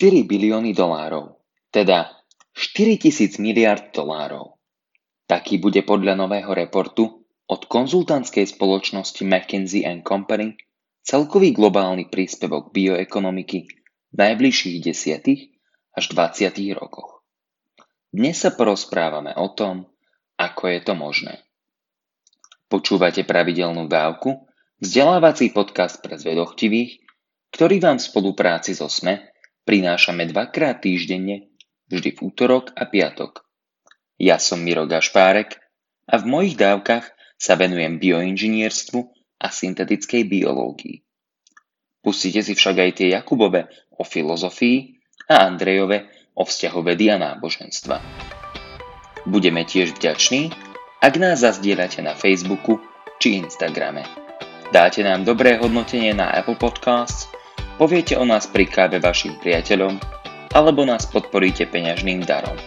4 bilióny dolárov, teda 4 tisíc miliard dolárov. Taký bude podľa nového reportu od konzultantskej spoločnosti McKinsey Company celkový globálny príspevok bioekonomiky v najbližších 10 až 20 rokoch. Dnes sa porozprávame o tom, ako je to možné. Počúvate pravidelnú dávku, vzdelávací podcast pre zvedochtivých, ktorý vám v spolupráci so SME prinášame dvakrát týždenne vždy v útorok a piatok. Ja som Miro Gašpárek a v mojich dávkach sa venujem bioinžinierstvu a syntetickej biológii. Pustite si však aj tie Jakubove o filozofii a Andrejove o vzťahu vedy a náboženstva. Budeme tiež vďační, ak nás zazdieľate na Facebooku či Instagrame. Dáte nám dobré hodnotenie na Apple Podcasts, poviete o nás pri káve vašim priateľom alebo nás podporíte peňažným darom.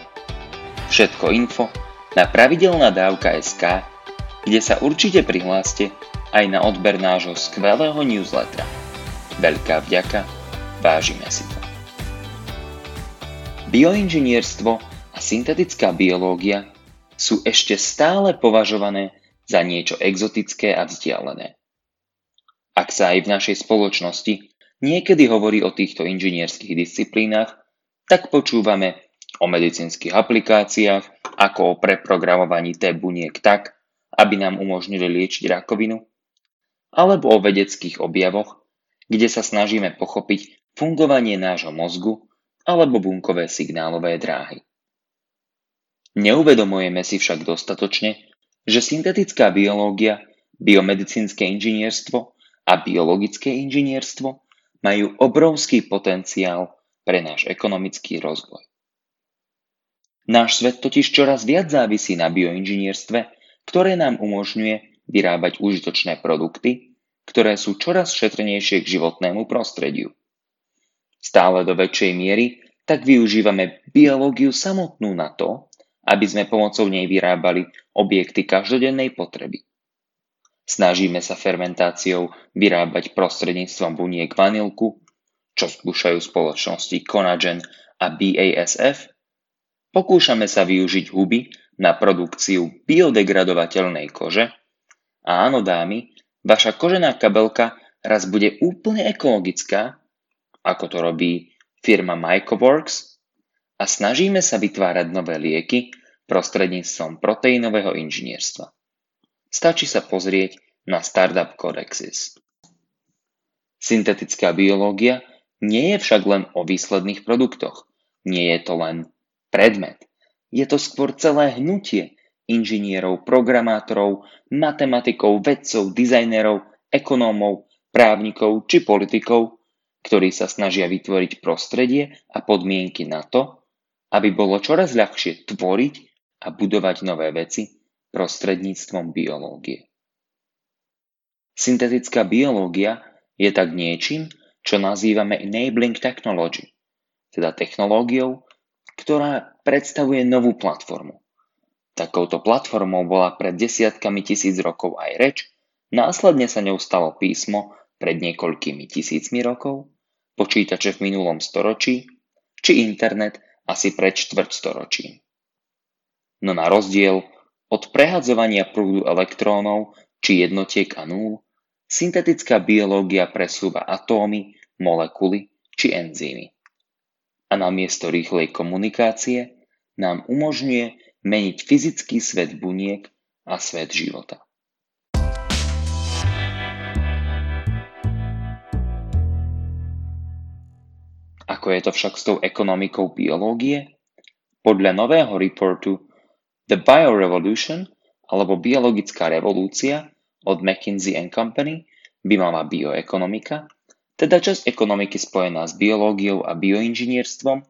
Všetko info na pravidelná dávka SK, kde sa určite prihláste aj na odber nášho skvelého newslettera. Veľká vďaka, vážime si to. Bioinžinierstvo a syntetická biológia sú ešte stále považované za niečo exotické a vzdialené. Ak sa aj v našej spoločnosti niekedy hovorí o týchto inžinierských disciplínach, tak počúvame o medicínskych aplikáciách, ako o preprogramovaní T buniek tak, aby nám umožnili liečiť rakovinu, alebo o vedeckých objavoch, kde sa snažíme pochopiť fungovanie nášho mozgu alebo bunkové signálové dráhy. Neuvedomujeme si však dostatočne, že syntetická biológia, biomedicínske inžinierstvo a biologické inžinierstvo majú obrovský potenciál pre náš ekonomický rozvoj. Náš svet totiž čoraz viac závisí na bioinžinierstve, ktoré nám umožňuje vyrábať užitočné produkty, ktoré sú čoraz šetrnejšie k životnému prostrediu. Stále do väčšej miery tak využívame biológiu samotnú na to, aby sme pomocou nej vyrábali objekty každodennej potreby. Snažíme sa fermentáciou vyrábať prostredníctvom buniek vanilku, čo skúšajú spoločnosti Conagen a BASF, pokúšame sa využiť huby na produkciu biodegradovateľnej kože a áno dámy, vaša kožená kabelka raz bude úplne ekologická, ako to robí firma Mycoworks a snažíme sa vytvárať nové lieky prostredníctvom proteínového inžinierstva. Stačí sa pozrieť na Startup Codexis. Syntetická biológia nie je však len o výsledných produktoch. Nie je to len predmet. Je to skôr celé hnutie inžinierov, programátorov, matematikov, vedcov, dizajnerov, ekonómov, právnikov či politikov, ktorí sa snažia vytvoriť prostredie a podmienky na to, aby bolo čoraz ľahšie tvoriť a budovať nové veci prostredníctvom biológie. Syntetická biológia je tak niečím, čo nazývame enabling technology, teda technológiou, ktorá predstavuje novú platformu. Takouto platformou bola pred desiatkami tisíc rokov aj reč, následne sa ňou stalo písmo pred niekoľkými tisícmi rokov, počítače v minulom storočí, či internet asi pred štvrťstoročím. No na rozdiel od prehadzovania prúdu elektrónov či jednotiek a nul, Syntetická biológia presúva atómy, molekuly či enzymy. A namiesto rýchlej komunikácie nám umožňuje meniť fyzický svet buniek a svet života. Ako je to však s tou ekonomikou biológie? Podľa nového reportu The Biorevolution alebo biologická revolúcia od McKinsey Company by mala bioekonomika, teda časť ekonomiky spojená s biológiou a bioinžinierstvom,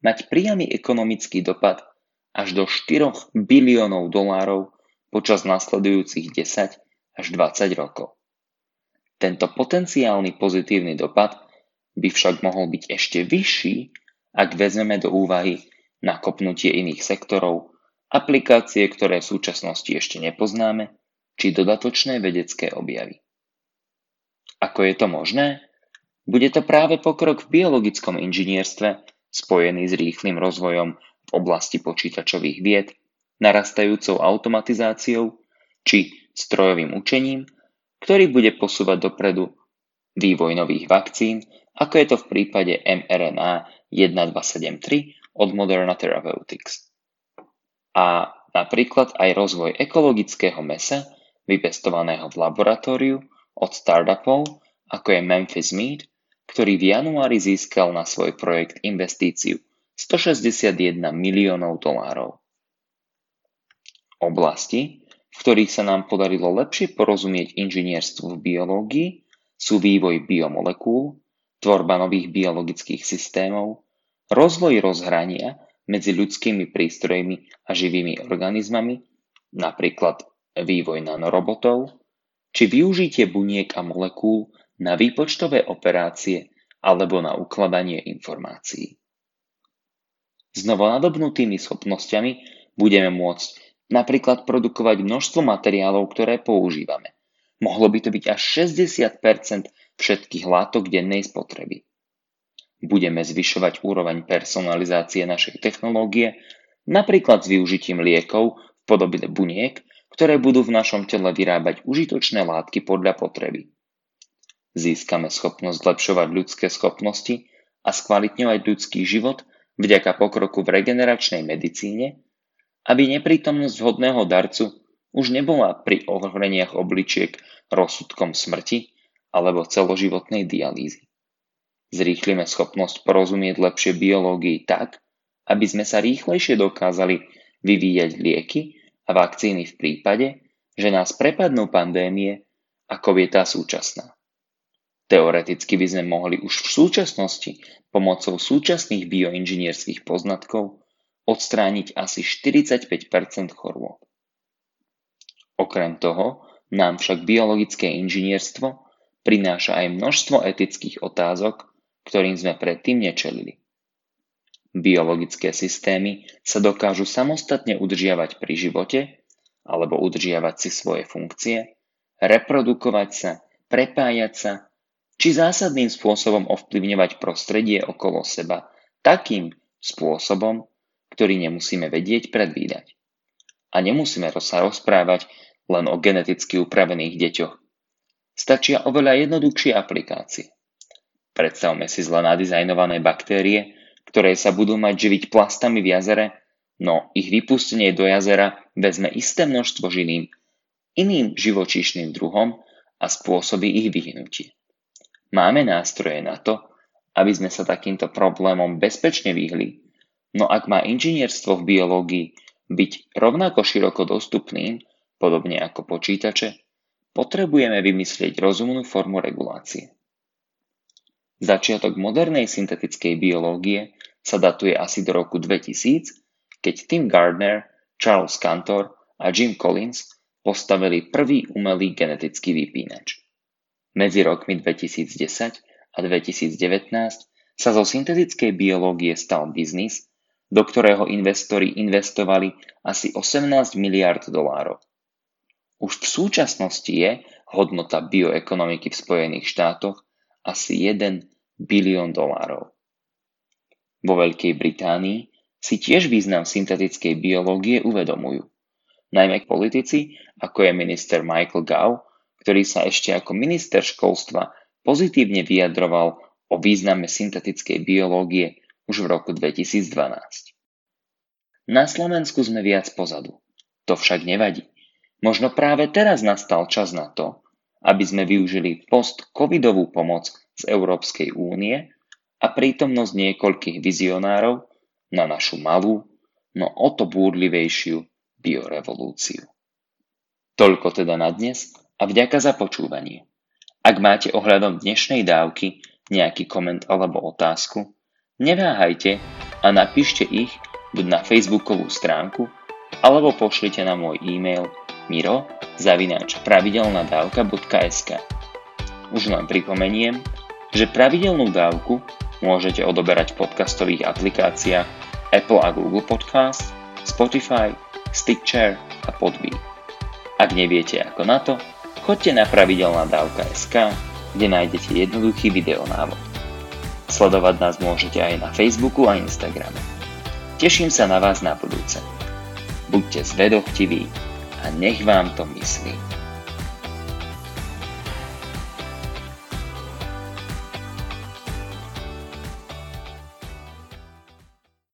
mať priamy ekonomický dopad až do 4 biliónov dolárov počas nasledujúcich 10 až 20 rokov. Tento potenciálny pozitívny dopad by však mohol byť ešte vyšší, ak vezmeme do úvahy nakopnutie iných sektorov, aplikácie, ktoré v súčasnosti ešte nepoznáme či dodatočné vedecké objavy. Ako je to možné? Bude to práve pokrok v biologickom inžinierstve, spojený s rýchlým rozvojom v oblasti počítačových vied, narastajúcou automatizáciou či strojovým učením, ktorý bude posúvať dopredu vývoj nových vakcín, ako je to v prípade mRNA 1273 od Moderna Therapeutics. A napríklad aj rozvoj ekologického mesa, vypestovaného v laboratóriu od startupov, ako je Memphis Meat, ktorý v januári získal na svoj projekt investíciu 161 miliónov dolárov. Oblasti, v ktorých sa nám podarilo lepšie porozumieť inžinierstvu v biológii, sú vývoj biomolekúl, tvorba nových biologických systémov, rozvoj rozhrania medzi ľudskými prístrojmi a živými organizmami, napríklad vývoj nanorobotov, či využitie buniek a molekúl na výpočtové operácie alebo na ukladanie informácií. S novonadobnutými schopnosťami budeme môcť napríklad produkovať množstvo materiálov, ktoré používame. Mohlo by to byť až 60% všetkých látok dennej spotreby. Budeme zvyšovať úroveň personalizácie našej technológie, napríklad s využitím liekov v podobe buniek, ktoré budú v našom tele vyrábať užitočné látky podľa potreby. Získame schopnosť zlepšovať ľudské schopnosti a skvalitňovať ľudský život vďaka pokroku v regeneračnej medicíne, aby neprítomnosť vhodného darcu už nebola pri ohoreniach obličiek rozsudkom smrti alebo celoživotnej dialýzy. Zrýchlime schopnosť porozumieť lepšie biológii tak, aby sme sa rýchlejšie dokázali vyvíjať lieky a vakcíny v prípade, že nás prepadnú pandémie, ako je tá súčasná. Teoreticky by sme mohli už v súčasnosti pomocou súčasných bioinžinierských poznatkov odstrániť asi 45% chorôb. Okrem toho nám však biologické inžinierstvo prináša aj množstvo etických otázok, ktorým sme predtým nečelili. Biologické systémy sa dokážu samostatne udržiavať pri živote alebo udržiavať si svoje funkcie, reprodukovať sa, prepájať sa či zásadným spôsobom ovplyvňovať prostredie okolo seba takým spôsobom, ktorý nemusíme vedieť predvídať. A nemusíme sa rozprávať len o geneticky upravených deťoch. Stačia oveľa jednoduchšie aplikácie. Predstavme si zle nadizajnované baktérie, ktoré sa budú mať živiť plastami v jazere, no ich vypustenie do jazera vezme isté množstvo žilín iným živočíšnym druhom a spôsobí ich vyhnutie. Máme nástroje na to, aby sme sa takýmto problémom bezpečne vyhli, no ak má inžinierstvo v biológii byť rovnako široko dostupným, podobne ako počítače, potrebujeme vymyslieť rozumnú formu regulácie. Začiatok modernej syntetickej biológie sa datuje asi do roku 2000, keď Tim Gardner, Charles Cantor a Jim Collins postavili prvý umelý genetický vypínač. Medzi rokmi 2010 a 2019 sa zo syntetickej biológie stal biznis, do ktorého investori investovali asi 18 miliard dolárov. Už v súčasnosti je hodnota bioekonomiky v Spojených štátoch asi 1 bilión dolárov. Vo Veľkej Británii si tiež význam syntetickej biológie uvedomujú. Najmä politici, ako je minister Michael Gove, ktorý sa ešte ako minister školstva pozitívne vyjadroval o význame syntetickej biológie už v roku 2012. Na Slovensku sme viac pozadu. To však nevadí. Možno práve teraz nastal čas na to, aby sme využili post-covidovú pomoc z Európskej únie a prítomnosť niekoľkých vizionárov na našu malú, no o to búrlivejšiu biorevolúciu. Toľko teda na dnes a vďaka za počúvanie. Ak máte ohľadom dnešnej dávky nejaký koment alebo otázku, neváhajte a napíšte ich buď na facebookovú stránku alebo pošlite na môj e-mail miro zavináč pravidelnadavka.sk Už len pripomeniem, že pravidelnú dávku môžete odoberať v podcastových aplikáciách Apple a Google Podcast, Spotify, Stitcher a Podbean. Ak neviete ako na to, Choďte na pravidelná dávka.sk, kde nájdete jednoduchý videonávod. Sledovať nás môžete aj na Facebooku a Instagrame. Teším sa na vás na budúce. Buďte zvedochtiví nech vám to myslí.